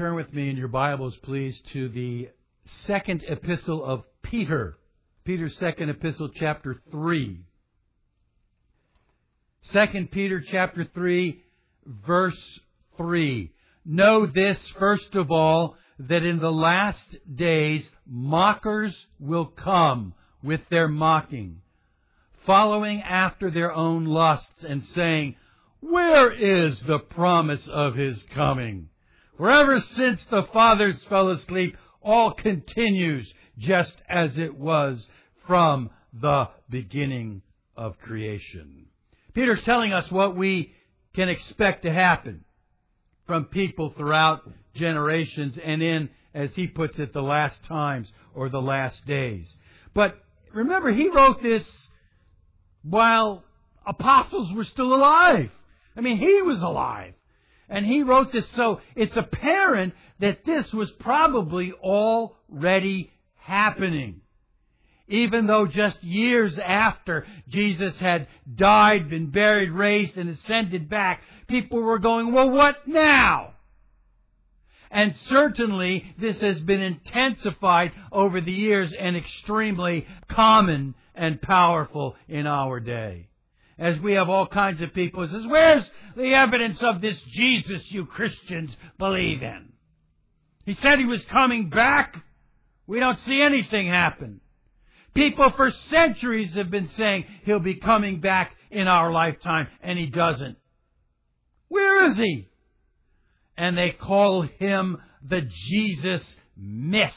Turn with me in your Bibles, please, to the second epistle of Peter. Peter's second epistle, chapter 3. Second Peter chapter 3, verse 3. Know this, first of all, that in the last days mockers will come with their mocking, following after their own lusts and saying, Where is the promise of his coming? For ever since the fathers fell asleep, all continues just as it was from the beginning of creation. Peter's telling us what we can expect to happen from people throughout generations and in, as he puts it, the last times or the last days. But remember, he wrote this while apostles were still alive. I mean, he was alive. And he wrote this, so it's apparent that this was probably already happening. Even though just years after Jesus had died, been buried, raised, and ascended back, people were going, well, what now? And certainly this has been intensified over the years and extremely common and powerful in our day as we have all kinds of people says, where's the evidence of this Jesus you Christians believe in? He said he was coming back. We don't see anything happen. People for centuries have been saying he'll be coming back in our lifetime, and he doesn't. Where is he? And they call him the Jesus myth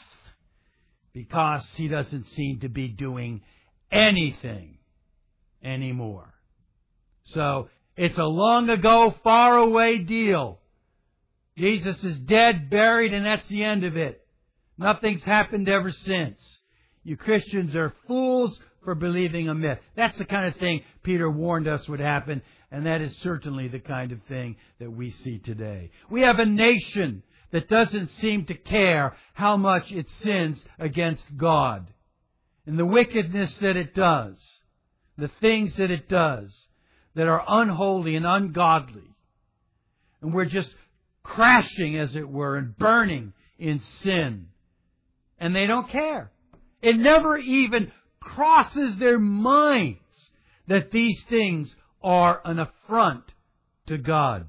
because he doesn't seem to be doing anything anymore. So it's a long ago, far away deal. Jesus is dead, buried, and that's the end of it. Nothing's happened ever since. You Christians are fools for believing a myth. That's the kind of thing Peter warned us would happen, and that is certainly the kind of thing that we see today. We have a nation that doesn't seem to care how much it sins against God. And the wickedness that it does, the things that it does, that are unholy and ungodly. And we're just crashing, as it were, and burning in sin. And they don't care. It never even crosses their minds that these things are an affront to God.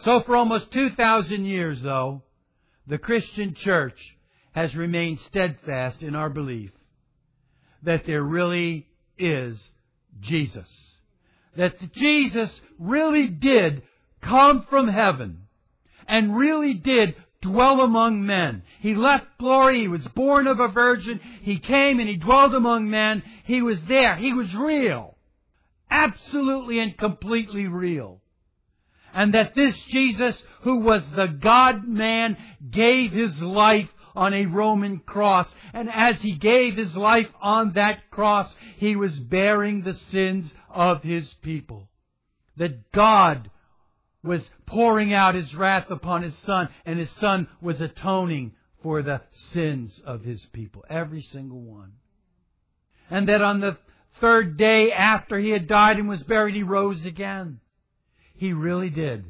So for almost 2,000 years, though, the Christian church has remained steadfast in our belief that there really is Jesus that Jesus really did come from heaven and really did dwell among men. He left glory. He was born of a virgin. He came and he dwelled among men. He was there. He was real. Absolutely and completely real. And that this Jesus, who was the God man, gave his life on a Roman cross. And as he gave his life on that cross, he was bearing the sins of his people. That God was pouring out his wrath upon his son, and his son was atoning for the sins of his people. Every single one. And that on the third day after he had died and was buried, he rose again. He really did.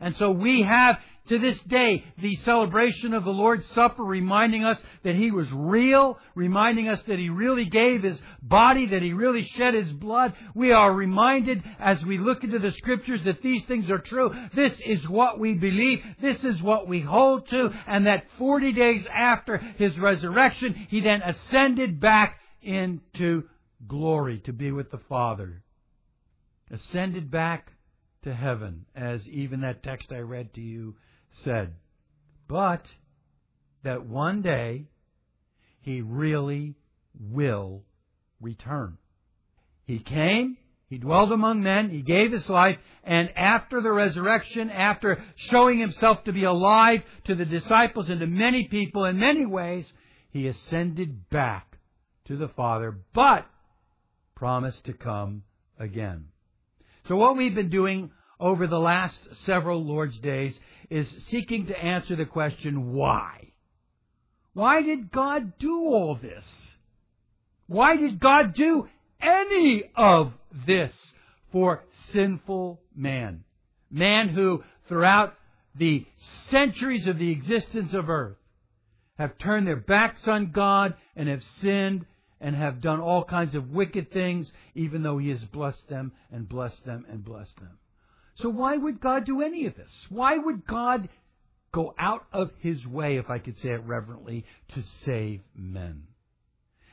And so we have to this day, the celebration of the Lord's Supper reminding us that He was real, reminding us that He really gave His body, that He really shed His blood. We are reminded as we look into the Scriptures that these things are true. This is what we believe. This is what we hold to. And that 40 days after His resurrection, He then ascended back into glory to be with the Father. Ascended back to heaven, as even that text I read to you said. But that one day he really will return. He came, he dwelled among men, he gave his life, and after the resurrection, after showing himself to be alive to the disciples and to many people in many ways, he ascended back to the Father, but promised to come again. So what we've been doing over the last several Lord's days is seeking to answer the question, why? Why did God do all this? Why did God do any of this for sinful man? Man who throughout the centuries of the existence of earth have turned their backs on God and have sinned and have done all kinds of wicked things, even though He has blessed them and blessed them and blessed them. So why would God do any of this? Why would God go out of His way, if I could say it reverently, to save men?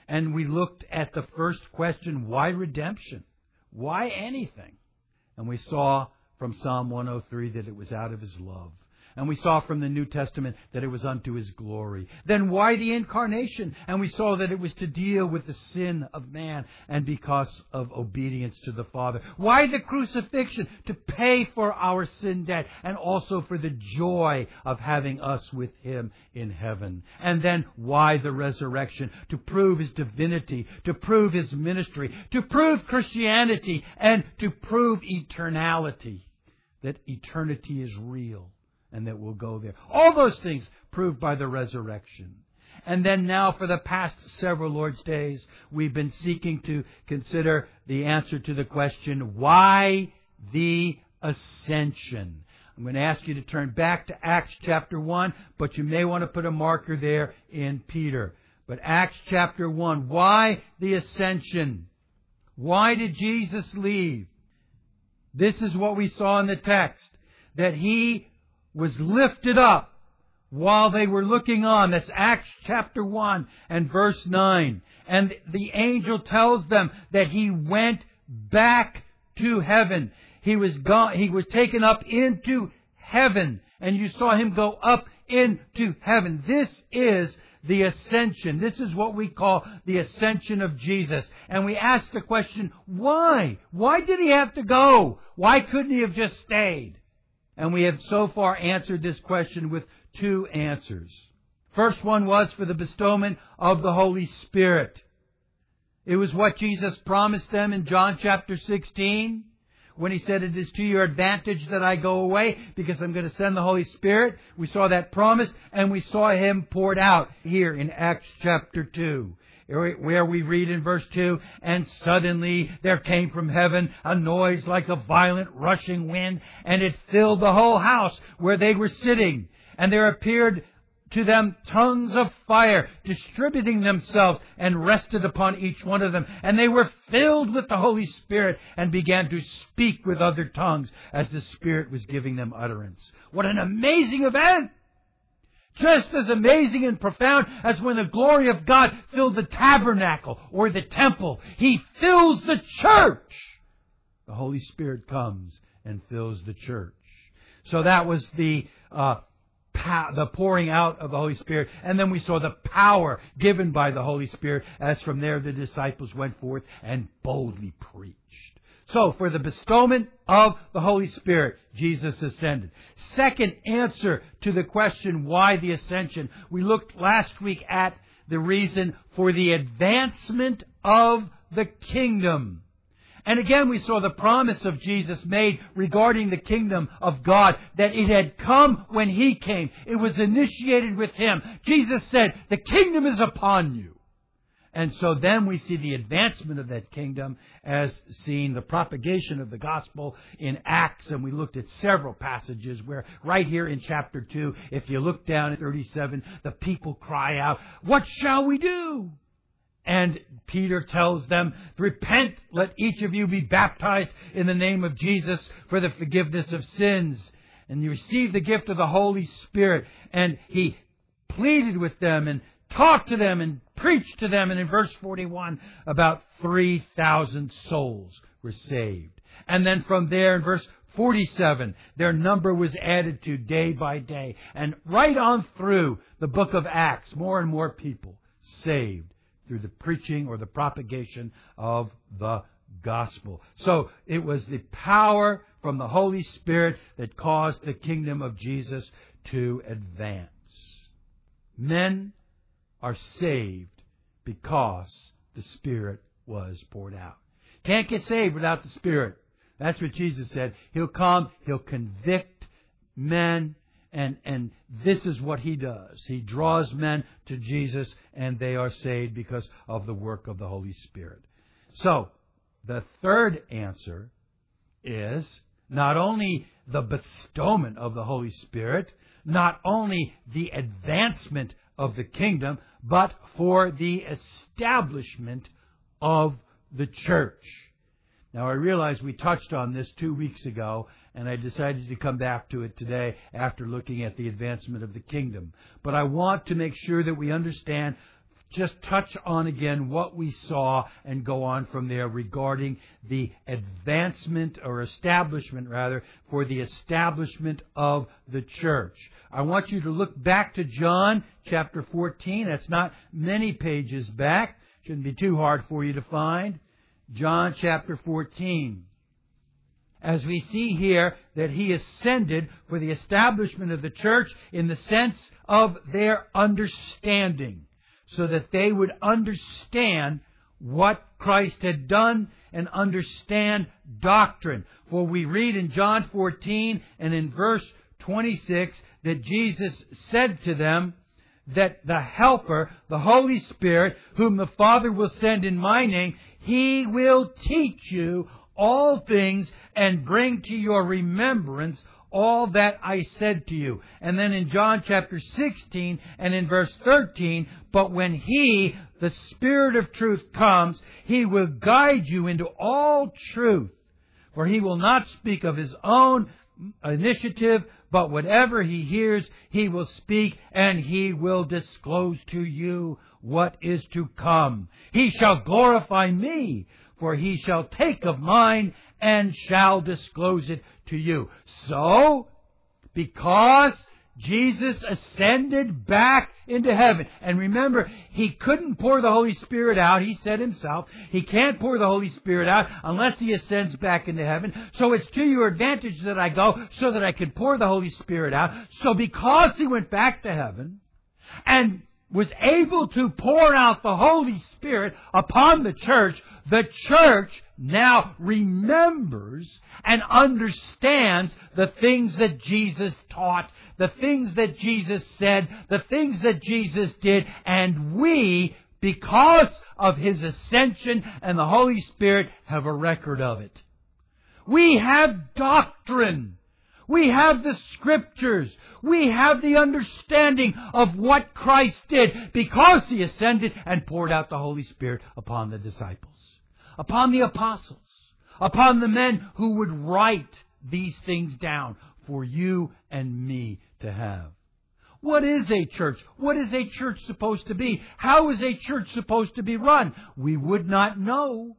And we looked at the first question, why redemption? Why anything? And we saw from Psalm 103 that it was out of His love. And we saw from the New Testament that it was unto His glory. Then why the incarnation? And we saw that it was to deal with the sin of man and because of obedience to the Father. Why the crucifixion? To pay for our sin debt and also for the joy of having us with Him in heaven. And then why the resurrection? To prove His divinity, to prove His ministry, to prove Christianity, and to prove eternality. That eternity is real and that we'll go there. All those things proved by the resurrection. And then now for the past several Lord's days, we've been seeking to consider the answer to the question, why the ascension? I'm going to ask you to turn back to Acts chapter 1, but you may want to put a marker there in Peter. But Acts chapter 1, why the ascension? Why did Jesus leave? This is what we saw in the text. That he was lifted up while they were looking on. That's Acts chapter 1 and verse 9. And the angel tells them that he went back to heaven. He was gone, he was taken up into heaven. And you saw him go up into heaven. This is the ascension. This is what we call the ascension of Jesus. And we ask the question, why? Why did he have to go? Why couldn't he have just stayed? And we have so far answered this question with two answers. First one was for the bestowment of the Holy Spirit. It was what Jesus promised them in John chapter 16 when he said, It is to your advantage that I go away because I'm going to send the Holy Spirit. We saw that promise and we saw him poured out here in Acts chapter 2 where we read in verse 2, and suddenly there came from heaven a noise like a violent rushing wind, and it filled the whole house where they were sitting. And there appeared to them tongues of fire, distributing themselves, and rested upon each one of them. And they were filled with the Holy Spirit, and began to speak with other tongues as the Spirit was giving them utterance. What an amazing event! Just as amazing and profound as when the glory of God filled the tabernacle or the temple. He fills the church. The Holy Spirit comes and fills the church. So that was the uh, the pouring out of the Holy Spirit. And then we saw the power given by the Holy Spirit as from there the disciples went forth and boldly preached. So, for the bestowment of the Holy Spirit, Jesus ascended. Second answer to the question, why the ascension? We looked last week at the reason for the advancement of the kingdom. And again, we saw the promise of Jesus made regarding the kingdom of God, that it had come when He came. It was initiated with Him. Jesus said, the kingdom is upon you. And so then we see the advancement of that kingdom as seeing the propagation of the gospel in Acts, and we looked at several passages where right here in chapter 2, if you look down at 37, the people cry out, What shall we do? And Peter tells them, Repent, let each of you be baptized in the name of Jesus for the forgiveness of sins. And you receive the gift of the Holy Spirit. And he pleaded with them and talked to them and preached to them. And in verse 41, about 3,000 souls were saved. And then from there in verse 47, their number was added to day by day. And right on through the book of Acts, more and more people saved through the preaching or the propagation of the gospel. So it was the power from the Holy Spirit that caused the kingdom of Jesus to advance. Men are saved because the Spirit was poured out. Can't get saved without the Spirit. That's what Jesus said. He'll come, He'll convict men, and, and this is what He does. He draws men to Jesus, and they are saved because of the work of the Holy Spirit. So, the third answer is not only the bestowment of the Holy Spirit, not only the advancement of the kingdom, but for the establishment of the church. Now I realize we touched on this two weeks ago, and I decided to come back to it today after looking at the advancement of the kingdom. But I want to make sure that we understand just touch on again what we saw and go on from there regarding the advancement or establishment rather for the establishment of the church. I want you to look back to John chapter 14. That's not many pages back. Shouldn't be too hard for you to find. John chapter 14 as we see here that he ascended for the establishment of the church in the sense of their understanding so that they would understand what Christ had done and understand doctrine. For we read in John 14 and in verse 26 that Jesus said to them that the Helper, the Holy Spirit, whom the Father will send in my name, He will teach you all things and bring to your remembrance all that I said to you. And then in John chapter 16 and in verse 13, but when He, the Spirit of truth, comes, He will guide you into all truth. For He will not speak of His own initiative, but whatever He hears, He will speak and He will disclose to you what is to come. He shall glorify me, for He shall take of mine and shall disclose it to you. So, because Jesus ascended back into heaven. And remember, He couldn't pour the Holy Spirit out, He said Himself. He can't pour the Holy Spirit out unless He ascends back into heaven. So it's to your advantage that I go so that I can pour the Holy Spirit out. So because He went back to heaven and was able to pour out the Holy Spirit upon the church, the church now remembers and understands the things that Jesus taught, the things that Jesus said, the things that Jesus did, and we, because of His ascension and the Holy Spirit, have a record of it. We have doctrine. We have the scriptures. We have the understanding of what Christ did because He ascended and poured out the Holy Spirit upon the disciples, upon the apostles, upon the men who would write these things down for you and me to have. What is a church? What is a church supposed to be? How is a church supposed to be run? We would not know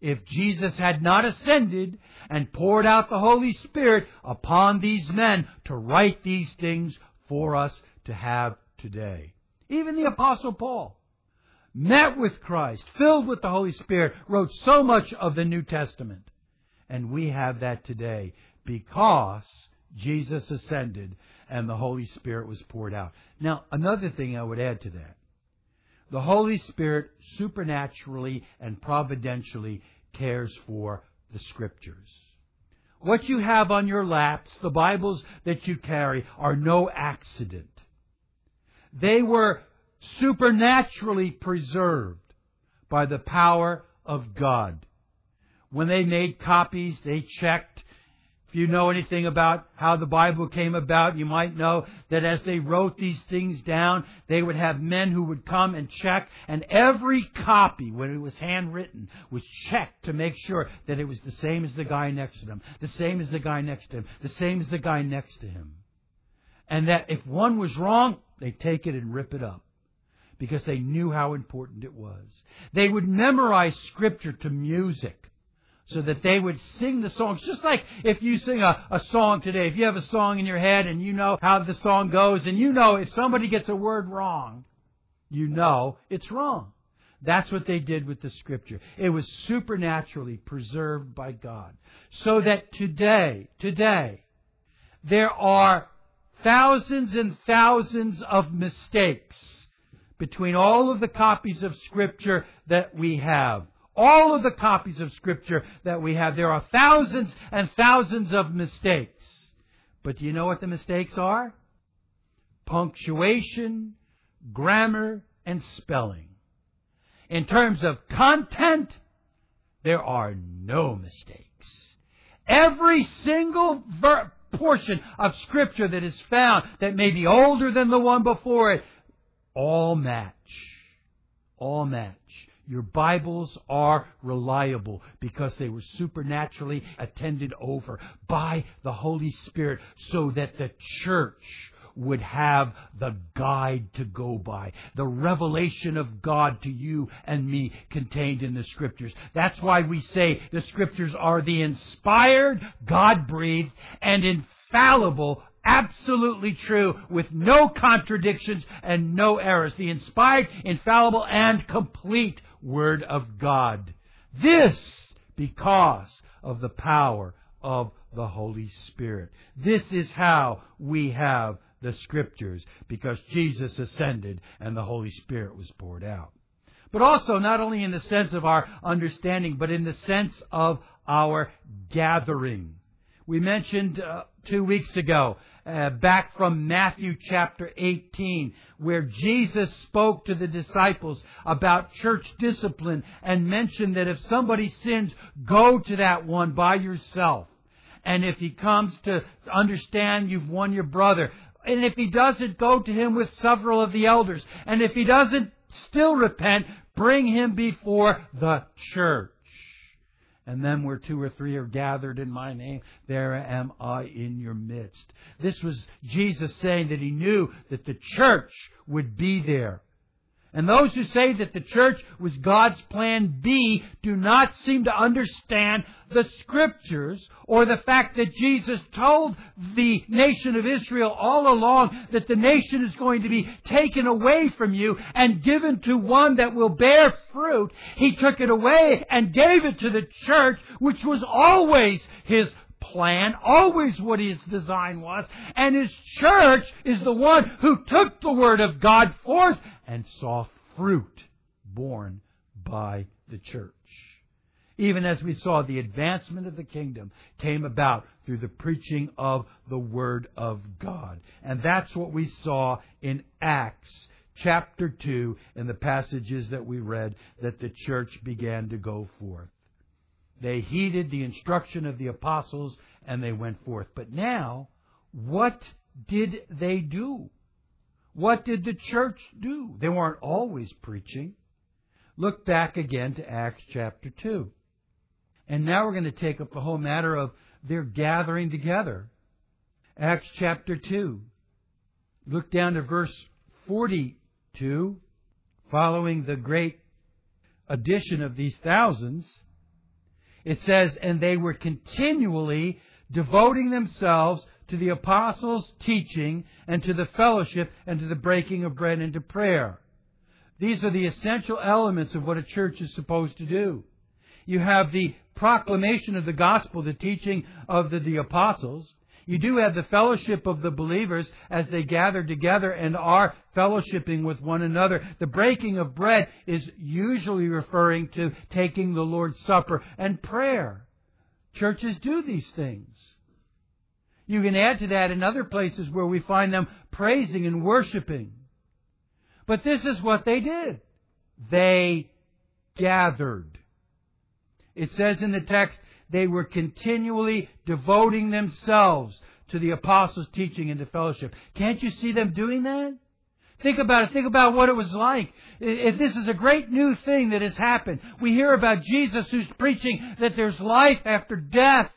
if Jesus had not ascended and poured out the Holy Spirit upon these men to write these things for us to have today. Even the Apostle Paul met with Christ, filled with the Holy Spirit, wrote so much of the New Testament. And we have that today because Jesus ascended and the Holy Spirit was poured out. Now, another thing I would add to that the Holy Spirit supernaturally and providentially cares for the Scriptures. What you have on your laps, the Bibles that you carry, are no accident. They were supernaturally preserved by the power of God. When they made copies, they checked if you know anything about how the Bible came about, you might know that as they wrote these things down, they would have men who would come and check, and every copy, when it was handwritten, was checked to make sure that it was the same as the guy next to them, the same as the guy next to him, the same as the guy next to him. And that if one was wrong, they'd take it and rip it up because they knew how important it was. They would memorize scripture to music so that they would sing the songs. Just like if you sing a, a song today, if you have a song in your head and you know how the song goes, and you know if somebody gets a word wrong, you know it's wrong. That's what they did with the scripture. It was supernaturally preserved by God. So that today, today, there are thousands and thousands of mistakes between all of the copies of scripture that we have all of the copies of Scripture that we have, there are thousands and thousands of mistakes. But do you know what the mistakes are? Punctuation, grammar, and spelling. In terms of content, there are no mistakes. Every single ver- portion of Scripture that is found that may be older than the one before it, all match. All match. Your Bibles are reliable because they were supernaturally attended over by the Holy Spirit so that the church would have the guide to go by, the revelation of God to you and me contained in the Scriptures. That's why we say the Scriptures are the inspired, God breathed, and infallible absolutely true with no contradictions and no errors. The inspired, infallible, and complete Word of God. This because of the power of the Holy Spirit. This is how we have the Scriptures, because Jesus ascended and the Holy Spirit was poured out. But also, not only in the sense of our understanding, but in the sense of our gathering. We mentioned uh, two weeks ago uh, back from Matthew chapter 18, where Jesus spoke to the disciples about church discipline and mentioned that if somebody sins, go to that one by yourself. And if he comes to understand you've won your brother, and if he doesn't, go to him with several of the elders. And if he doesn't still repent, bring him before the church. And then where two or three are gathered in my name, there am I in your midst. This was Jesus saying that he knew that the church would be there. And those who say that the church was God's plan B do not seem to understand the scriptures or the fact that Jesus told the nation of Israel all along that the nation is going to be taken away from you and given to one that will bear fruit. He took it away and gave it to the church, which was always his plan, always what his design was, and his church is the one who took the word of God forth and saw fruit borne by the church. Even as we saw the advancement of the kingdom came about through the preaching of the Word of God. And that's what we saw in Acts chapter 2 in the passages that we read that the church began to go forth. They heeded the instruction of the apostles and they went forth. But now, what did they do? What did the church do? They weren't always preaching. Look back again to Acts chapter 2. And now we're going to take up the whole matter of their gathering together. Acts chapter 2. Look down to verse 42. Following the great addition of these thousands, it says, And they were continually devoting themselves to the apostles' teaching and to the fellowship and to the breaking of bread and to prayer. These are the essential elements of what a church is supposed to do. You have the proclamation of the gospel, the teaching of the, the apostles. You do have the fellowship of the believers as they gather together and are fellowshipping with one another. The breaking of bread is usually referring to taking the Lord's Supper and prayer. Churches do these things. You can add to that in other places where we find them praising and worshiping. But this is what they did. They gathered. It says in the text, they were continually devoting themselves to the apostles' teaching and to fellowship. Can't you see them doing that? Think about it. Think about what it was like. If this is a great new thing that has happened. We hear about Jesus who's preaching that there's life after death.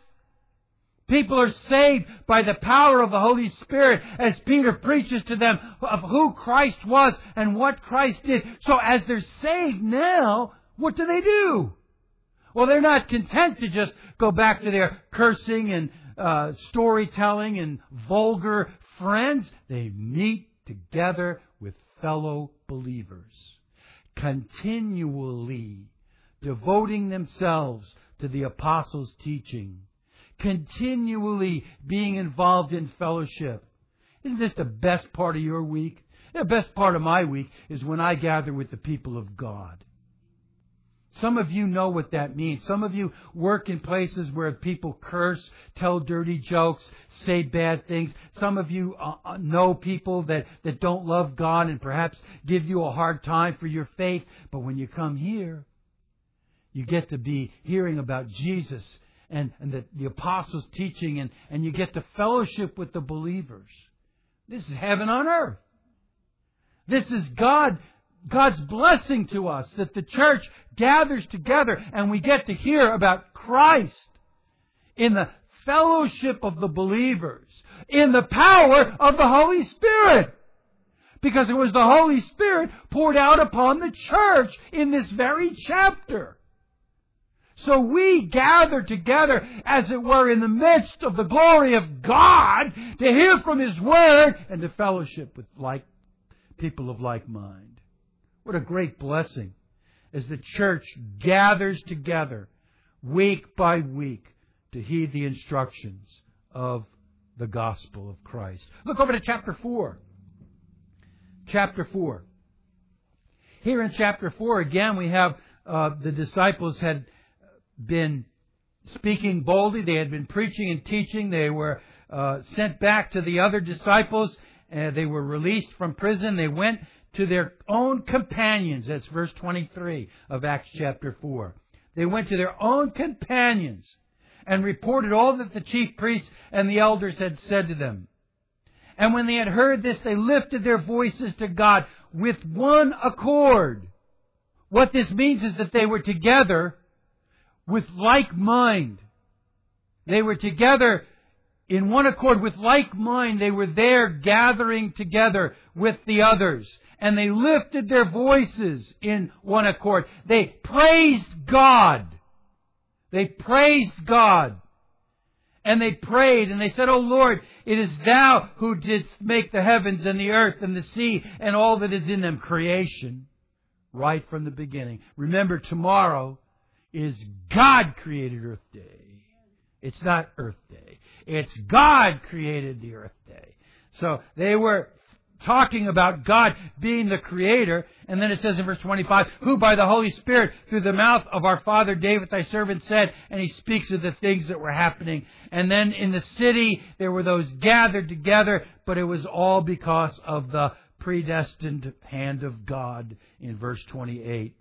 People are saved by the power of the Holy Spirit as Peter preaches to them of who Christ was and what Christ did. So as they're saved now, what do they do? Well, they're not content to just go back to their cursing and uh, storytelling and vulgar friends. They meet together with fellow believers, continually devoting themselves to the apostles' teaching continually being involved in fellowship. Isn't this the best part of your week? The best part of my week is when I gather with the people of God. Some of you know what that means. Some of you work in places where people curse, tell dirty jokes, say bad things. Some of you uh, uh know people that, that don't love God and perhaps give you a hard time for your faith. But when you come here, you get to be hearing about Jesus and, and the, the apostles' teaching, and, and you get to fellowship with the believers. This is heaven on earth. This is God, God's blessing to us that the church gathers together and we get to hear about Christ in the fellowship of the believers, in the power of the Holy Spirit. Because it was the Holy Spirit poured out upon the church in this very chapter. So we gather together, as it were, in the midst of the glory of God to hear from His Word and to fellowship with like people of like mind. What a great blessing as the church gathers together week by week to heed the instructions of the gospel of Christ. Look over to chapter 4. Chapter 4. Here in chapter 4, again, we have uh, the disciples had been speaking boldly. They had been preaching and teaching. They were uh, sent back to the other disciples. Uh, they were released from prison. They went to their own companions. That's verse 23 of Acts chapter 4. They went to their own companions and reported all that the chief priests and the elders had said to them. And when they had heard this, they lifted their voices to God with one accord. What this means is that they were together with like mind. They were together in one accord with like mind. They were there gathering together with the others. And they lifted their voices in one accord. They praised God. They praised God. And they prayed and they said, Oh Lord, it is thou who didst make the heavens and the earth and the sea and all that is in them, creation, right from the beginning. Remember, tomorrow is God created Earth Day. It's not Earth Day. It's God created the Earth Day. So they were talking about God being the creator. And then it says in verse 25, who by the Holy Spirit through the mouth of our father David thy servant said, and he speaks of the things that were happening. And then in the city there were those gathered together, but it was all because of the predestined hand of God in verse 28.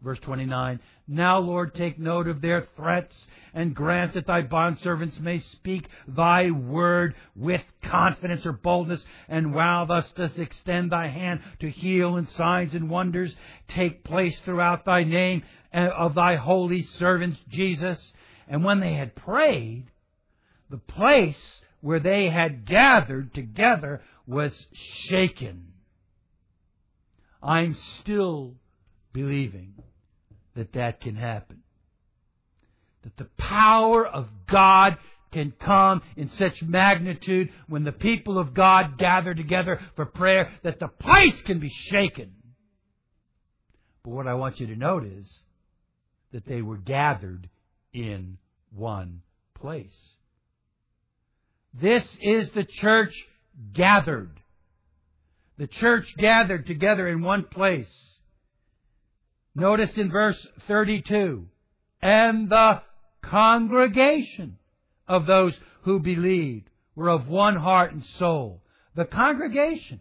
Verse 29, Now, Lord, take note of their threats and grant that thy bondservants may speak thy word with confidence or boldness, and while thus dost extend thy hand to heal and signs and wonders take place throughout thy name eh, of thy holy servant Jesus. And when they had prayed, the place where they had gathered together was shaken. I'm still believing that that can happen. That the power of God can come in such magnitude when the people of God gather together for prayer that the place can be shaken. But what I want you to note is that they were gathered in one place. This is the church gathered. The church gathered together in one place. Notice in verse 32, and the congregation of those who believed were of one heart and soul. The congregation.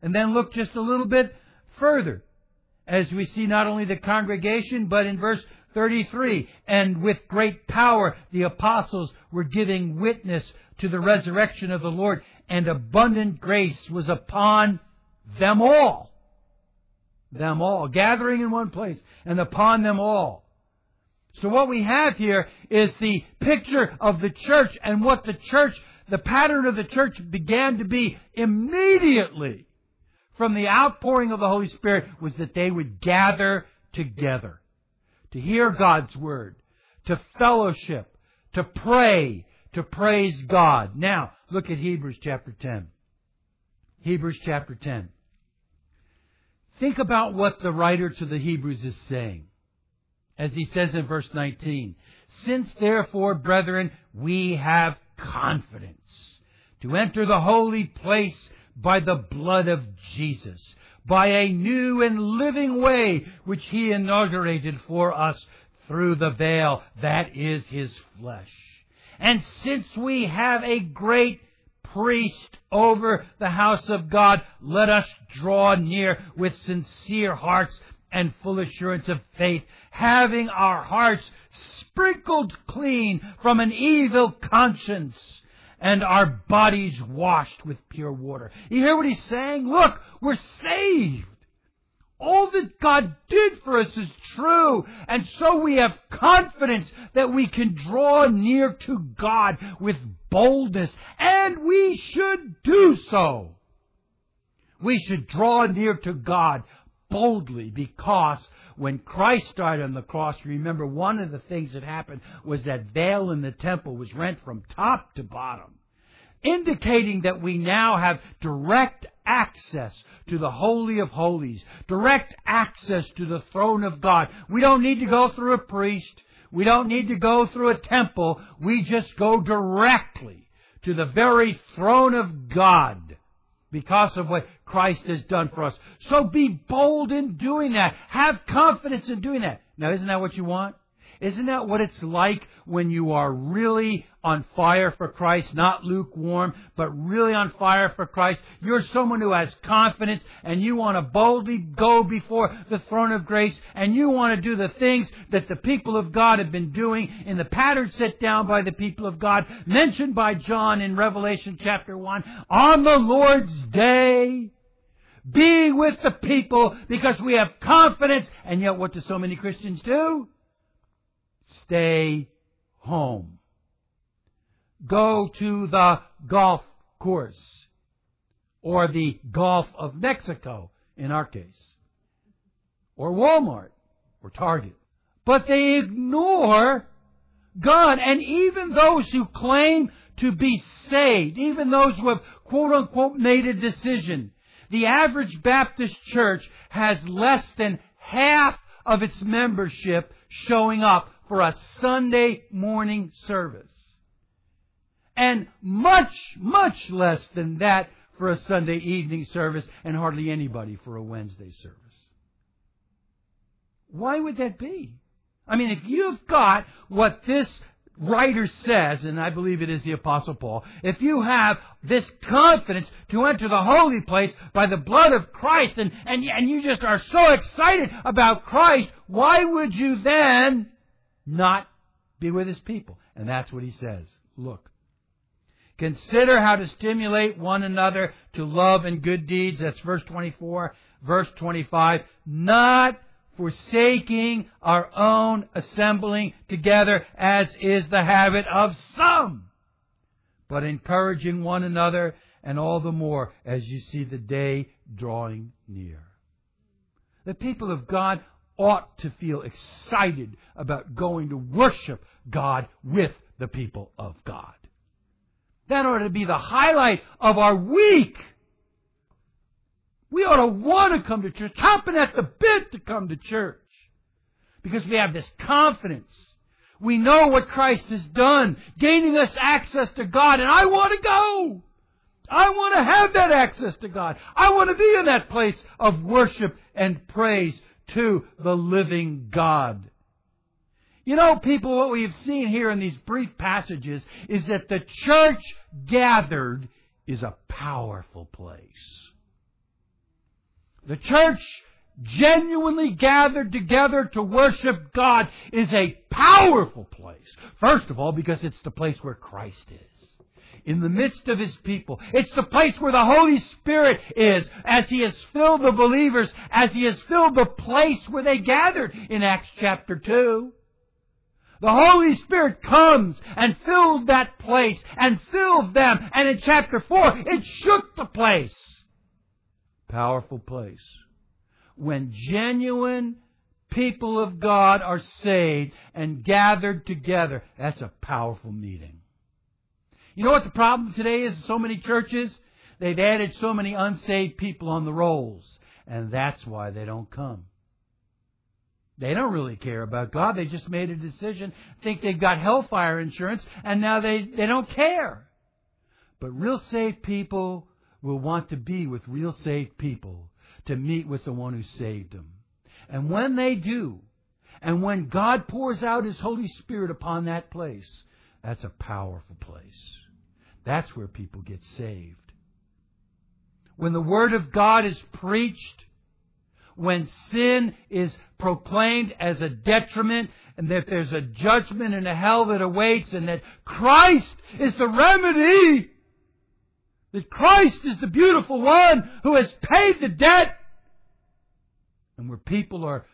And then look just a little bit further as we see not only the congregation, but in verse 33, and with great power the apostles were giving witness to the resurrection of the Lord, and abundant grace was upon them all them all, gathering in one place, and upon them all. So what we have here is the picture of the church and what the church, the pattern of the church began to be immediately from the outpouring of the Holy Spirit was that they would gather together to hear God's Word, to fellowship, to pray, to praise God. Now, look at Hebrews chapter 10. Hebrews chapter 10. Think about what the writer to the Hebrews is saying. As he says in verse 19, Since therefore, brethren, we have confidence to enter the holy place by the blood of Jesus, by a new and living way which he inaugurated for us through the veil, that is his flesh. And since we have a great priest over the house of God, let us draw near with sincere hearts and full assurance of faith, having our hearts sprinkled clean from an evil conscience and our bodies washed with pure water. You hear what he's saying? Look, we're saved. All that God did for us is true, and so we have confidence that we can draw near to God with boldness, and we should do so. We should draw near to God boldly because when Christ died on the cross, remember one of the things that happened was that veil in the temple was rent from top to bottom, indicating that we now have direct access to the Holy of Holies, direct access to the throne of God. We don't need to go through a priest. We don't need to go through a temple. We just go directly to the very throne of God because of what Christ has done for us. So be bold in doing that. Have confidence in doing that. Now, isn't that what you want? Isn't that what it's like when you are really on fire for Christ, not lukewarm, but really on fire for Christ? You're someone who has confidence and you want to boldly go before the throne of grace and you want to do the things that the people of God have been doing in the pattern set down by the people of God, mentioned by John in Revelation chapter 1. On the Lord's day, being with the people because we have confidence. And yet, what do so many Christians do? Stay home. Go to the golf course or the Gulf of Mexico in our case or Walmart or Target. But they ignore God and even those who claim to be saved, even those who have quote unquote made a decision. The average Baptist church has less than half of its membership showing up for a Sunday morning service. And much, much less than that for a Sunday evening service and hardly anybody for a Wednesday service. Why would that be? I mean, if you've got what this writer says, and I believe it is the Apostle Paul, if you have this confidence to enter the holy place by the blood of Christ, and, and, and you just are so excited about Christ, why would you then not be with his people. And that's what he says. Look. Consider how to stimulate one another to love and good deeds. That's verse 24. Verse 25. Not forsaking our own assembling together as is the habit of some, but encouraging one another and all the more as you see the day drawing near. The people of God ought to feel excited about going to worship God with the people of God. That ought to be the highlight of our week. We ought to want to come to church, chomping at the bit to come to church. Because we have this confidence. We know what Christ has done, gaining us access to God, and I want to go. I want to have that access to God. I want to be in that place of worship and praise to the living God. You know, people, what we've seen here in these brief passages is that the church gathered is a powerful place. The church genuinely gathered together to worship God is a powerful place. First of all, because it's the place where Christ is in the midst of His people. It's the place where the Holy Spirit is as He has filled the believers, as He has filled the place where they gathered in Acts chapter 2. The Holy Spirit comes and filled that place and filled them. And in chapter 4, it shook the place. Powerful place. When genuine people of God are saved and gathered together, that's a powerful meeting. You know what the problem today is? So many churches, they've added so many unsaved people on the rolls. And that's why they don't come. They don't really care about God. They just made a decision, think they've got hellfire insurance, and now they, they don't care. But real saved people will want to be with real saved people to meet with the one who saved them. And when they do, and when God pours out His Holy Spirit upon that place, that's a powerful place. That's where people get saved. When the Word of God is preached, when sin is proclaimed as a detriment and that there's a judgment and a hell that awaits and that Christ is the remedy. That Christ is the beautiful one who has paid the debt. And where people are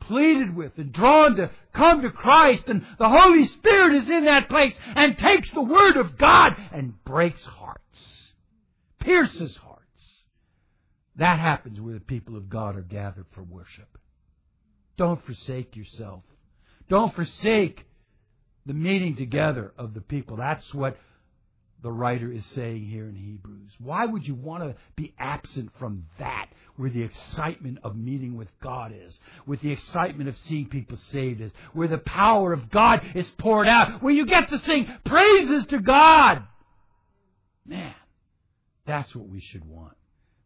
pleaded with and drawn to come to Christ and the Holy Spirit is in that place and takes the Word of God and breaks hearts. Pierces hearts. That happens where the people of God are gathered for worship. Don't forsake yourself. Don't forsake the meeting together of the people. That's what the writer is saying here in Hebrews. Why would you want to be absent from that, where the excitement of meeting with God is, with the excitement of seeing people saved is, where the power of God is poured out, where you get to sing praises to God? Man, that's what we should want.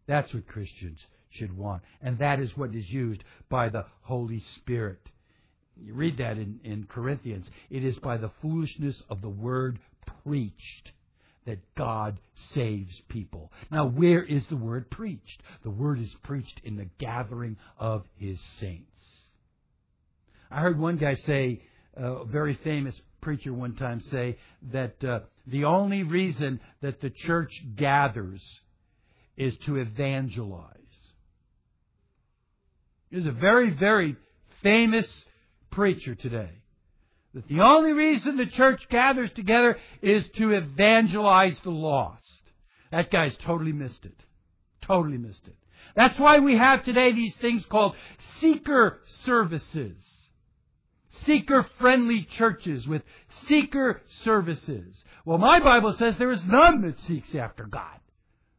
That's what Christians should want. And that is what is used by the Holy Spirit. You read that in, in Corinthians. It is by the foolishness of the word preached that God saves people. Now, where is the word preached? The word is preached in the gathering of his saints. I heard one guy say, a very famous preacher one time say, that uh, the only reason that the church gathers is to evangelize. There's a very, very famous preacher today that the only reason the church gathers together is to evangelize the lost. That guy's totally missed it. Totally missed it. That's why we have today these things called seeker services. Seeker friendly churches with seeker services. Well, my Bible says there is none that seeks after God.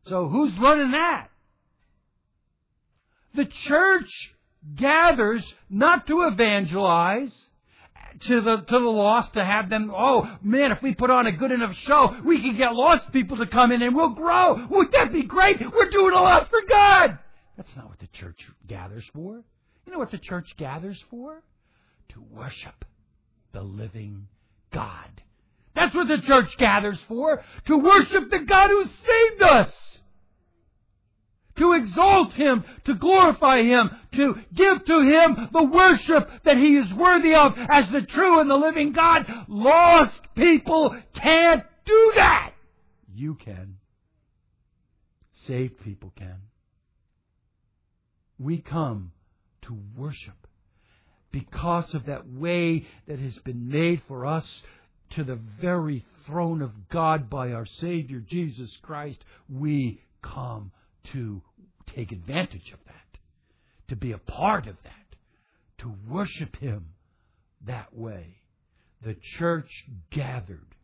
So who's running that? The church gathers not to evangelize to the to the lost to have them oh man if we put on a good enough show we can get lost people to come in and we'll grow. Wouldn't that be great? We're doing a lot for god. That's not what the church gathers for. You know what the church gathers for? To worship the living god. That's what the church gathers for to worship the god who saved us to exalt Him, to glorify Him, to give to Him the worship that He is worthy of as the true and the living God. Lost people can't do that. You can. Saved people can. We come to worship because of that way that has been made for us to the very throne of God by our Savior Jesus Christ. We come to take advantage of that, to be a part of that, to worship Him that way. The church gathered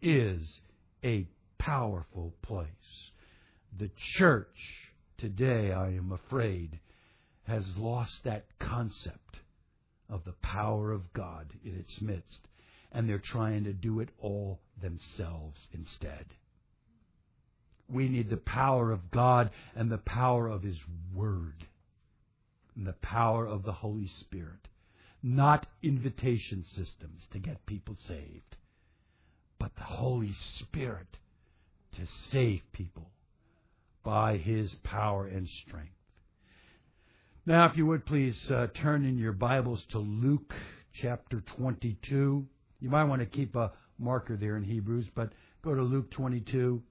is a powerful place. The church today, I am afraid, has lost that concept of the power of God in its midst, and they're trying to do it all themselves instead. We need the power of God and the power of His Word and the power of the Holy Spirit. Not invitation systems to get people saved, but the Holy Spirit to save people by His power and strength. Now, if you would please uh, turn in your Bibles to Luke chapter 22. You might want to keep a marker there in Hebrews, but go to Luke 22.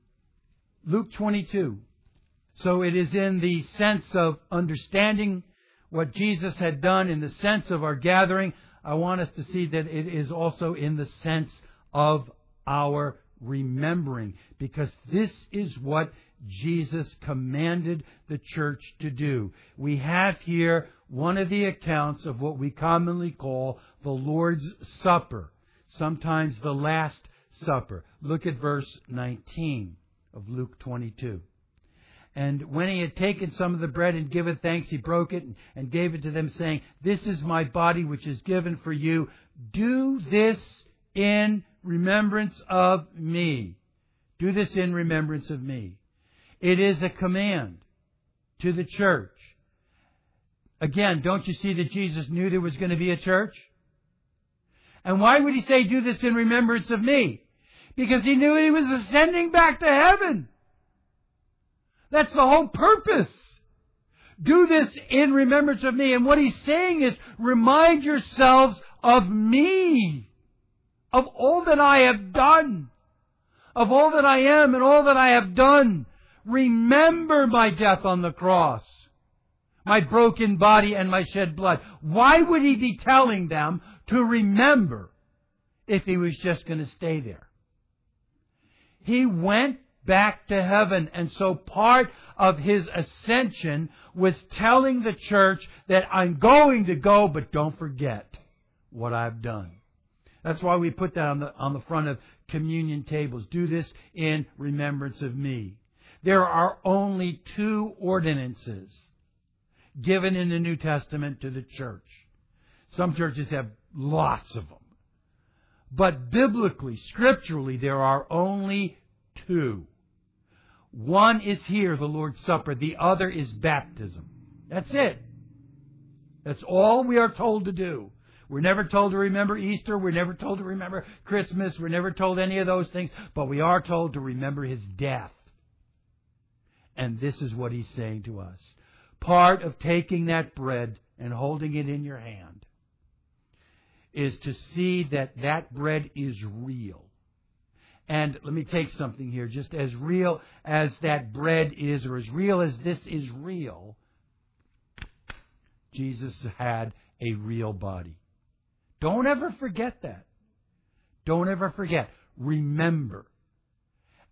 Luke 22. So it is in the sense of understanding what Jesus had done, in the sense of our gathering. I want us to see that it is also in the sense of our remembering, because this is what Jesus commanded the church to do. We have here one of the accounts of what we commonly call the Lord's Supper, sometimes the Last Supper. Look at verse 19 of Luke 22. And when he had taken some of the bread and given thanks, he broke it and gave it to them, saying, This is my body which is given for you. Do this in remembrance of me. Do this in remembrance of me. It is a command to the church. Again, don't you see that Jesus knew there was going to be a church? And why would he say, Do this in remembrance of me? Because he knew he was ascending back to heaven. That's the whole purpose. Do this in remembrance of me. And what he's saying is, remind yourselves of me, of all that I have done, of all that I am and all that I have done. Remember my death on the cross, my broken body and my shed blood. Why would he be telling them to remember if he was just going to stay there? He went back to heaven, and so part of his ascension was telling the church that I'm going to go, but don't forget what I've done. That's why we put that on the, on the front of communion tables. Do this in remembrance of me. There are only two ordinances given in the New Testament to the church. Some churches have lots of them. But biblically, scripturally, there are only two. One is here, the Lord's Supper. The other is baptism. That's it. That's all we are told to do. We're never told to remember Easter. We're never told to remember Christmas. We're never told any of those things. But we are told to remember His death. And this is what He's saying to us. Part of taking that bread and holding it in your hand is to see that that bread is real. And let me take something here, just as real as that bread is, or as real as this is real, Jesus had a real body. Don't ever forget that. Don't ever forget. Remember.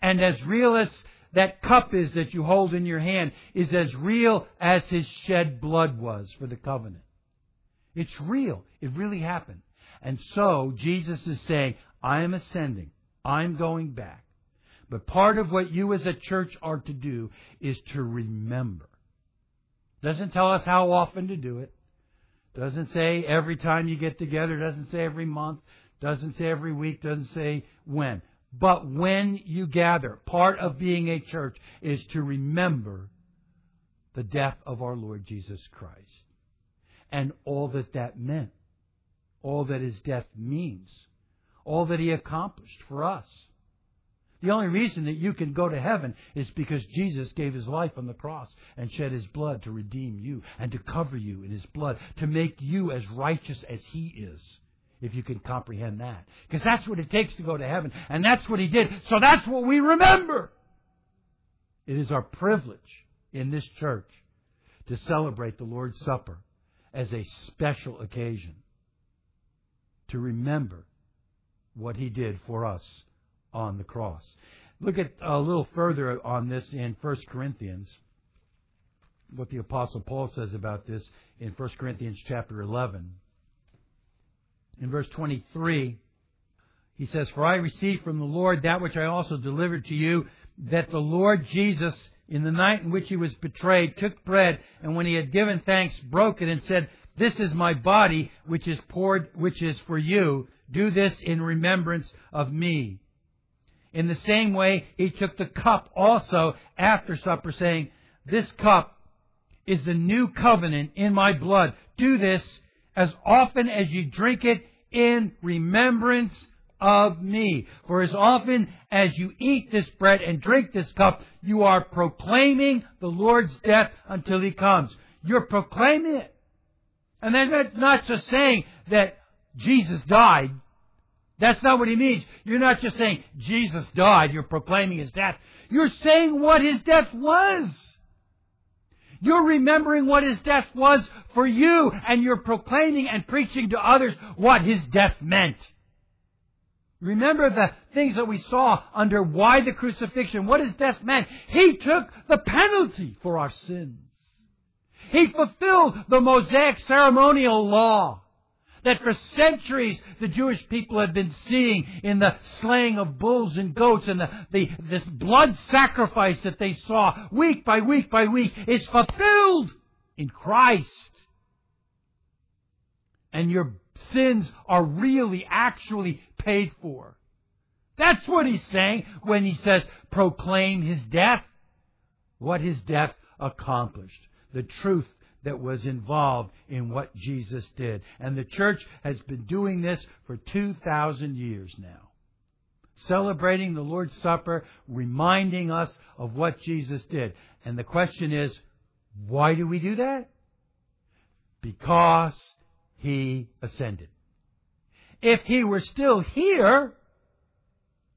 And as real as that cup is that you hold in your hand is as real as his shed blood was for the covenant. It's real. It really happened. And so Jesus is saying, I am ascending. I'm going back. But part of what you as a church are to do is to remember. Doesn't tell us how often to do it. Doesn't say every time you get together. Doesn't say every month. Doesn't say every week. Doesn't say when. But when you gather, part of being a church is to remember the death of our Lord Jesus Christ and all that that meant, all that his death means all that He accomplished for us. The only reason that you can go to heaven is because Jesus gave His life on the cross and shed His blood to redeem you and to cover you in His blood, to make you as righteous as He is. If you can comprehend that. Because that's what it takes to go to heaven. And that's what He did. So that's what we remember. It is our privilege in this church to celebrate the Lord's Supper as a special occasion. To remember what he did for us on the cross. Look at a little further on this in 1 Corinthians. What the apostle Paul says about this in 1 Corinthians chapter 11. In verse 23, he says, For I received from the Lord that which I also delivered to you, that the Lord Jesus, in the night in which he was betrayed, took bread, and when he had given thanks, broke it, and said, This is my body, which is poured, which is for you. Do this in remembrance of me. In the same way, he took the cup also after supper, saying, This cup is the new covenant in my blood. Do this as often as you drink it in remembrance of me. For as often as you eat this bread and drink this cup, you are proclaiming the Lord's death until he comes. You're proclaiming it. And that's not just saying that Jesus died. That's not what he means. You're not just saying Jesus died, you're proclaiming his death. You're saying what his death was. You're remembering what his death was for you, and you're proclaiming and preaching to others what his death meant. Remember the things that we saw under why the crucifixion, what his death meant. He took the penalty for our sins. He fulfilled the Mosaic ceremonial law that for centuries the Jewish people had been seeing in the slaying of bulls and goats and the, the, this blood sacrifice that they saw week by week by week is fulfilled in Christ. And your sins are really, actually paid for. That's what he's saying when he says proclaim his death. What his death accomplished. The truth that was involved in what Jesus did. And the church has been doing this for 2,000 years now. Celebrating the Lord's Supper, reminding us of what Jesus did. And the question is, Why do we do that? Because he ascended. If he were still here,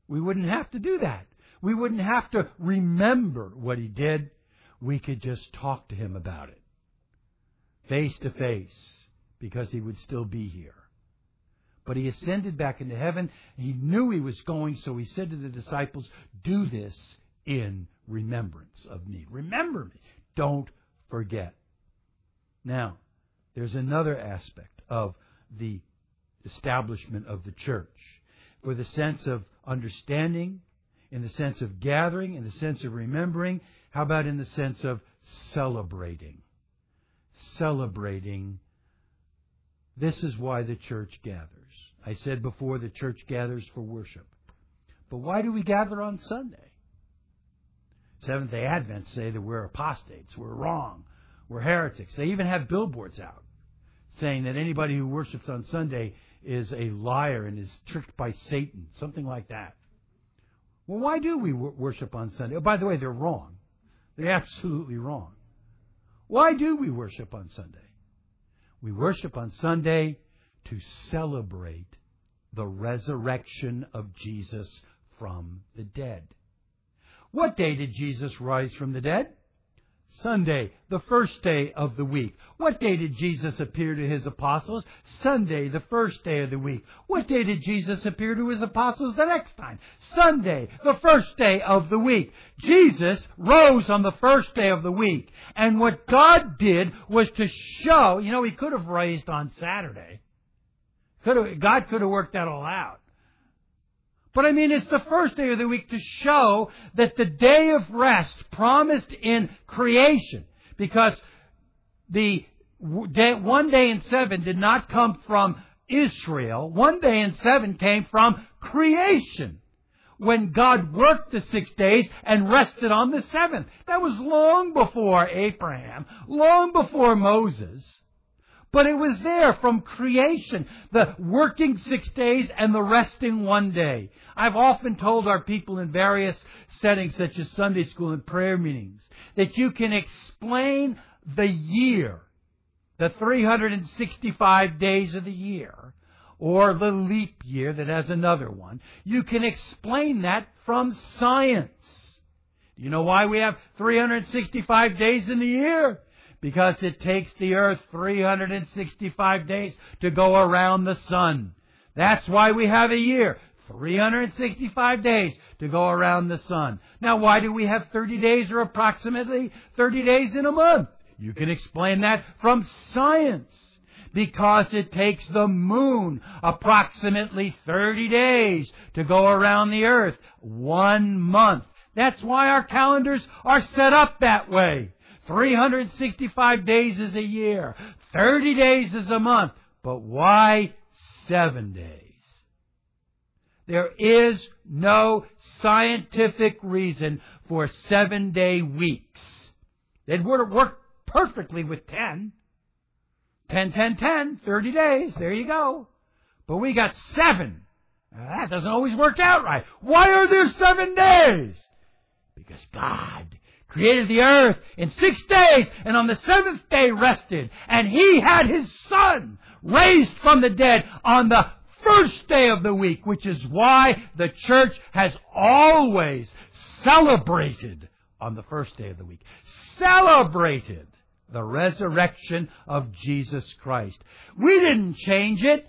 we wouldn't have to do that. We wouldn't have to remember what he did. We could just talk to him about it. Face to face, because he would still be here. But he ascended back into heaven. He knew he was going, so he said to the disciples, Do this in remembrance of me. Remember me. Don't forget. Now, there's another aspect of the establishment of the church. For the sense of understanding, in the sense of gathering, in the sense of remembering, how about in the sense of celebrating? Celebrating. This is why the church gathers. I said before the church gathers for worship. But why do we gather on Sunday? Seventh day Adventists say that we're apostates, we're wrong, we're heretics. They even have billboards out saying that anybody who worships on Sunday is a liar and is tricked by Satan, something like that. Well, why do we worship on Sunday? Oh, by the way, they're wrong. They're absolutely wrong. Why do we worship on Sunday? We worship on Sunday to celebrate the resurrection of Jesus from the dead. What day did Jesus rise from the dead? Sunday, the first day of the week. What day did Jesus appear to his apostles? Sunday, the first day of the week. What day did Jesus appear to his apostles the next time? Sunday, the first day of the week. Jesus rose on the first day of the week. And what God did was to show, you know, he could have raised on Saturday. Could have, God could have worked that all out. But I mean, it's the first day of the week to show that the day of rest promised in creation, because the day, one day in seven did not come from Israel. One day in seven came from creation. When God worked the six days and rested on the seventh. That was long before Abraham, long before Moses. But it was there from creation, the working six days and the resting one day. I've often told our people in various settings, such as Sunday school and prayer meetings, that you can explain the year, the 365 days of the year, or the leap year that has another one. You can explain that from science. Do you know why we have 365 days in the year? Because it takes the earth 365 days to go around the sun. That's why we have a year. 365 days to go around the sun. Now, why do we have 30 days or approximately 30 days in a month? You can explain that from science. Because it takes the moon approximately 30 days to go around the earth. One month. That's why our calendars are set up that way. 365 days is a year. 30 days is a month. But why seven days? There is no scientific reason for seven day weeks. It would have worked perfectly with 10. 10, 10, 10, 30 days. There you go. But we got seven. Now, that doesn't always work out right. Why are there seven days? Because God created the earth in six days and on the seventh day rested. And he had his son raised from the dead on the first day of the week, which is why the church has always celebrated on the first day of the week. Celebrated the resurrection of Jesus Christ. We didn't change it.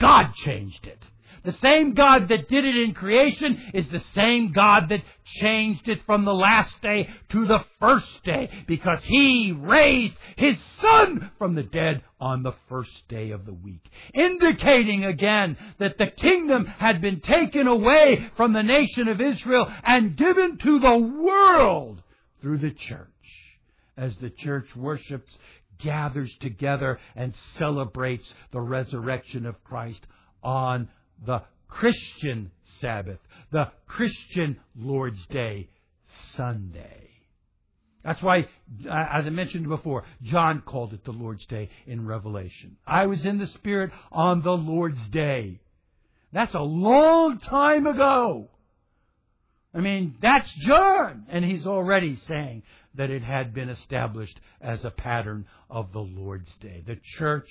God changed it. The same God that did it in creation is the same God that changed it from the last day to the first day because He raised His Son from the dead on the first day of the week. Indicating again that the kingdom had been taken away from the nation of Israel and given to the world through the church. As the church worships, gathers together and celebrates the resurrection of Christ on the Christian Sabbath, the Christian Lord's Day, Sunday. That's why, uh, as I mentioned before, John called it the Lord's Day in Revelation. I was in the Spirit on the Lord's Day. That's a long time ago. I mean, that's John. And he's already saying that it had been established as a pattern of the Lord's Day. The church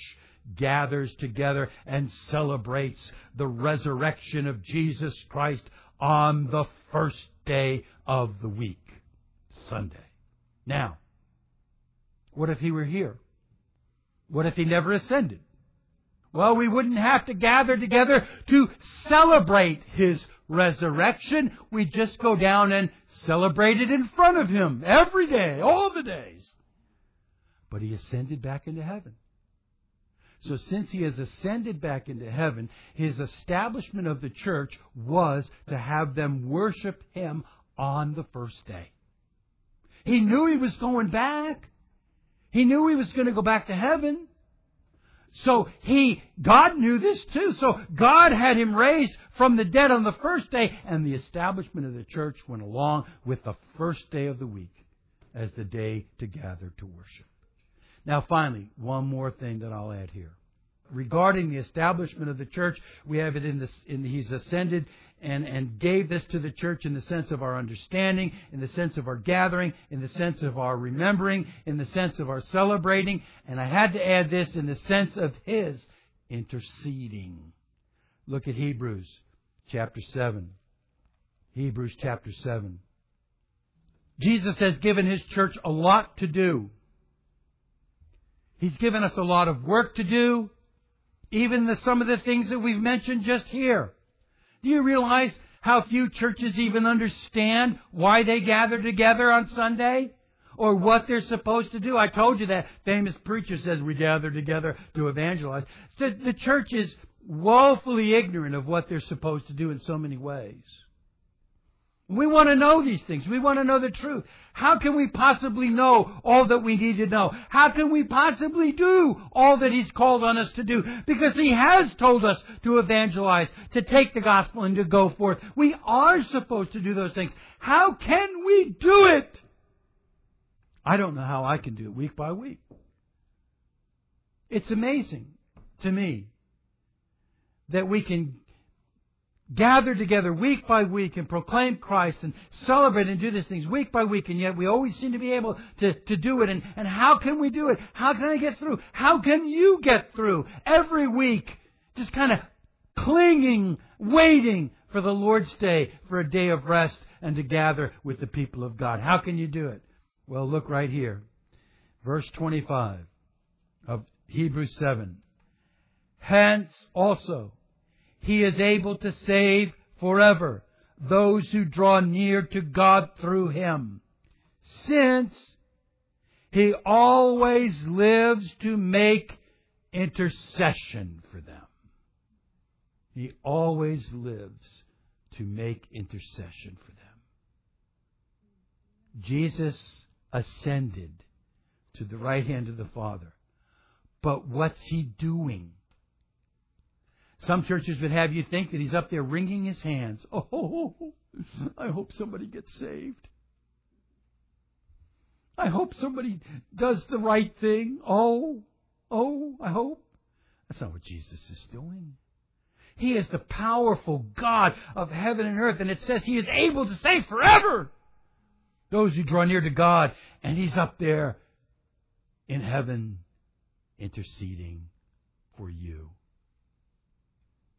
gathers together and celebrates the resurrection of Jesus Christ on the first day of the week, Sunday. Now, what if he were here? What if he never ascended? Well, we wouldn't have to gather together to celebrate his resurrection. We just go down and celebrate it in front of him every day, all the days. But he ascended back into heaven. So since he has ascended back into heaven, his establishment of the church was to have them worship him on the first day. He knew he was going back. He knew he was going to go back to heaven. So he, God knew this too. So God had him raised from the dead on the first day, and the establishment of the church went along with the first day of the week as the day to gather to worship. Now finally, one more thing that I'll add here. Regarding the establishment of the church, we have it in this, in, he's ascended and, and gave this to the church in the sense of our understanding, in the sense of our gathering, in the sense of our remembering, in the sense of our celebrating. And I had to add this in the sense of His interceding. Look at Hebrews chapter 7. Hebrews chapter 7. Jesus has given His church a lot to do. He's given us a lot of work to do, even the, some of the things that we've mentioned just here. Do you realize how few churches even understand why they gather together on Sunday? Or what they're supposed to do. I told you that famous preacher says we gather together to evangelize. The, the church is woefully ignorant of what they're supposed to do in so many ways. We want to know these things. We want to know the truth. How can we possibly know all that we need to know? How can we possibly do all that He's called on us to do? Because He has told us to evangelize, to take the gospel and to go forth. We are supposed to do those things. How can we do it? I don't know how I can do it week by week. It's amazing to me that we can gather together week by week and proclaim Christ and celebrate and do these things week by week, and yet we always seem to be able to, to do it. And, and how can we do it? How can I get through? How can you get through every week? Just kind of clinging, waiting for the Lord's day, for a day of rest and to gather with the people of God. How can you do it? Well, look right here. Verse 25 of Hebrews 7. Hence also, he is able to save forever those who draw near to God through Him, since He always lives to make intercession for them. He always lives to make intercession for them. Jesus ascended to the right hand of the Father. But what's He doing? Some churches would have you think that he's up there wringing his hands. Oh, I hope somebody gets saved. I hope somebody does the right thing. Oh, oh, I hope. That's not what Jesus is doing. He is the powerful God of heaven and earth, and it says He is able to save forever those who draw near to God, and He's up there in heaven interceding for you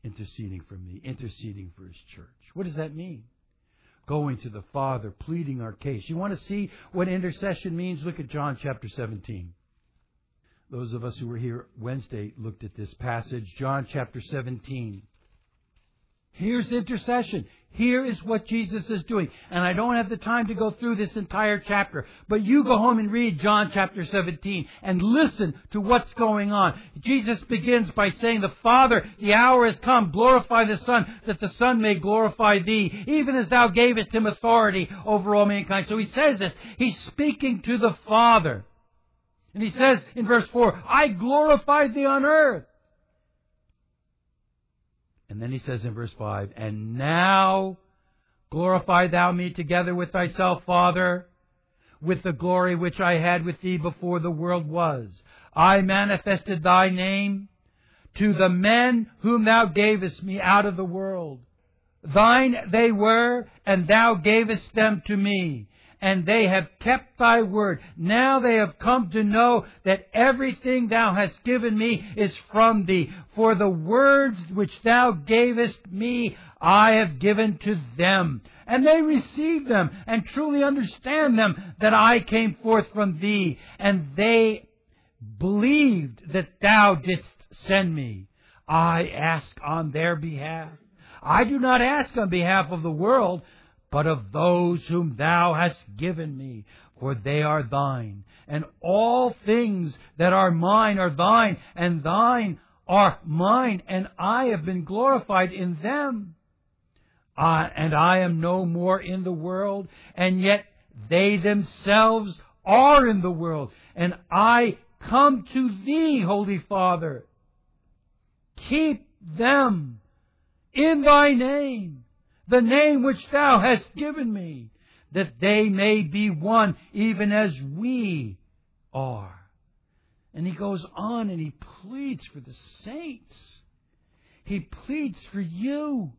interceding for me, interceding for his church. What does that mean? Going to the Father, pleading our case. You want to see what intercession means? Look at John chapter 17. Those of us who were here Wednesday looked at this passage, John chapter 17. Here's intercession. Here is what Jesus is doing. And I don't have the time to go through this entire chapter, but you go home and read John chapter 17 and listen to what's going on. Jesus begins by saying, The Father, the hour has come, glorify the Son, that the Son may glorify thee, even as thou gavest him authority over all mankind. So he says this. He's speaking to the Father. And he says in verse 4, I glorified thee on earth. And then he says in verse 5, And now glorify thou me together with thyself, Father, with the glory which I had with thee before the world was. I manifested thy name to the men whom thou gavest me out of the world. Thine they were, and thou gavest them to me and they have kept thy word. Now they have come to know that everything thou hast given me is from thee. For the words which thou gavest me, I have given to them. And they receive them and truly understand them that I came forth from thee. And they believed that thou didst send me. I ask on their behalf. I do not ask on behalf of the world, but of those whom thou hast given me, for they are thine. And all things that are mine are thine, and thine are mine, and I have been glorified in them. Uh, and I am no more in the world, and yet they themselves are in the world, and I come to thee, Holy Father. Keep them in thy name, the name which thou hast given me, that they may be one, even as we are. And he goes on and he pleads for the saints. He pleads for you.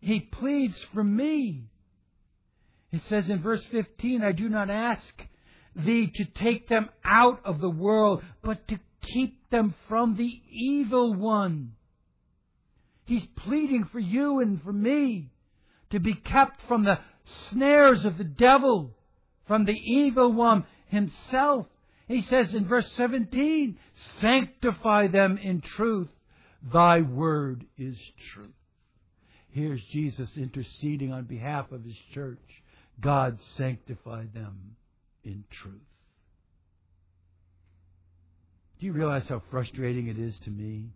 He pleads for me. It says in verse 15, I do not ask thee to take them out of the world, but to keep them from the evil one. He's pleading for you and for me to be kept from the snares of the devil, from the evil one himself. He says in verse 17, Sanctify them in truth. Thy word is truth. Here's Jesus interceding on behalf of his church. God sanctify them in truth. Do you realize how frustrating it is to me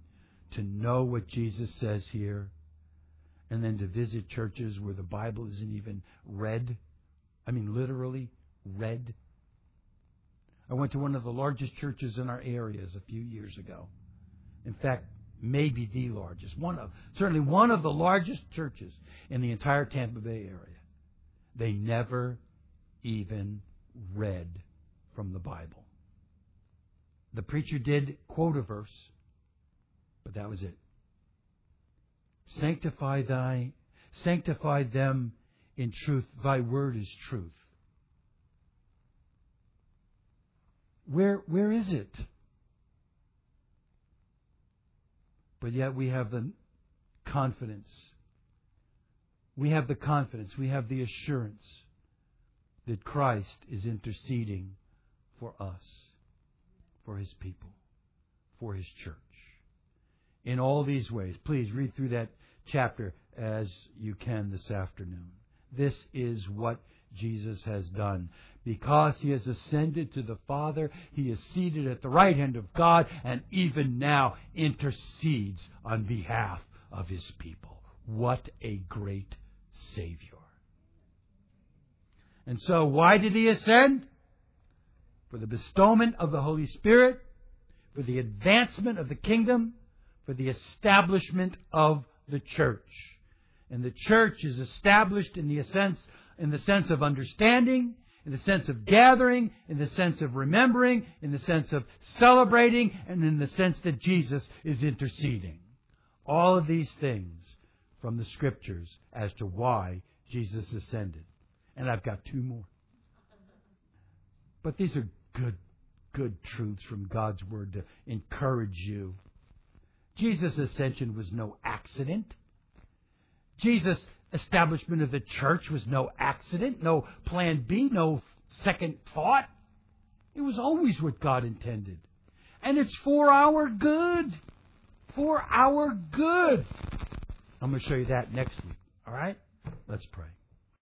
to know what Jesus says here and then to visit churches where the Bible isn't even read? I mean, literally read. I went to one of the largest churches in our areas a few years ago. In fact, maybe the largest. One of certainly one of the largest churches in the entire Tampa Bay area. They never even read from the Bible. The preacher did quote a verse, but that was it. Sanctify thy, sanctify them in truth. Thy word is truth. Where, where is it? But yet we have the confidence. We have the confidence. We have the assurance that Christ is interceding for us, for His people, for His church. In all these ways, please read through that chapter as you can this afternoon. This is what Jesus has done. Because he has ascended to the Father, he is seated at the right hand of God and even now intercedes on behalf of his people. What a great Savior. And so, why did he ascend? For the bestowment of the Holy Spirit, for the advancement of the kingdom, for the establishment of the church. And the church is established in the sense, in the sense of understanding, in the sense of gathering, in the sense of remembering, in the sense of celebrating, and in the sense that Jesus is interceding. All of these things from the scriptures as to why Jesus ascended. And I've got two more. But these are good, good truths from God's Word to encourage you. Jesus' ascension was no accident. Jesus' establishment of the church was no accident, no plan B, no second thought. It was always what God intended. And it's for our good. For our good. I'm going to show you that next week. All right? Let's pray.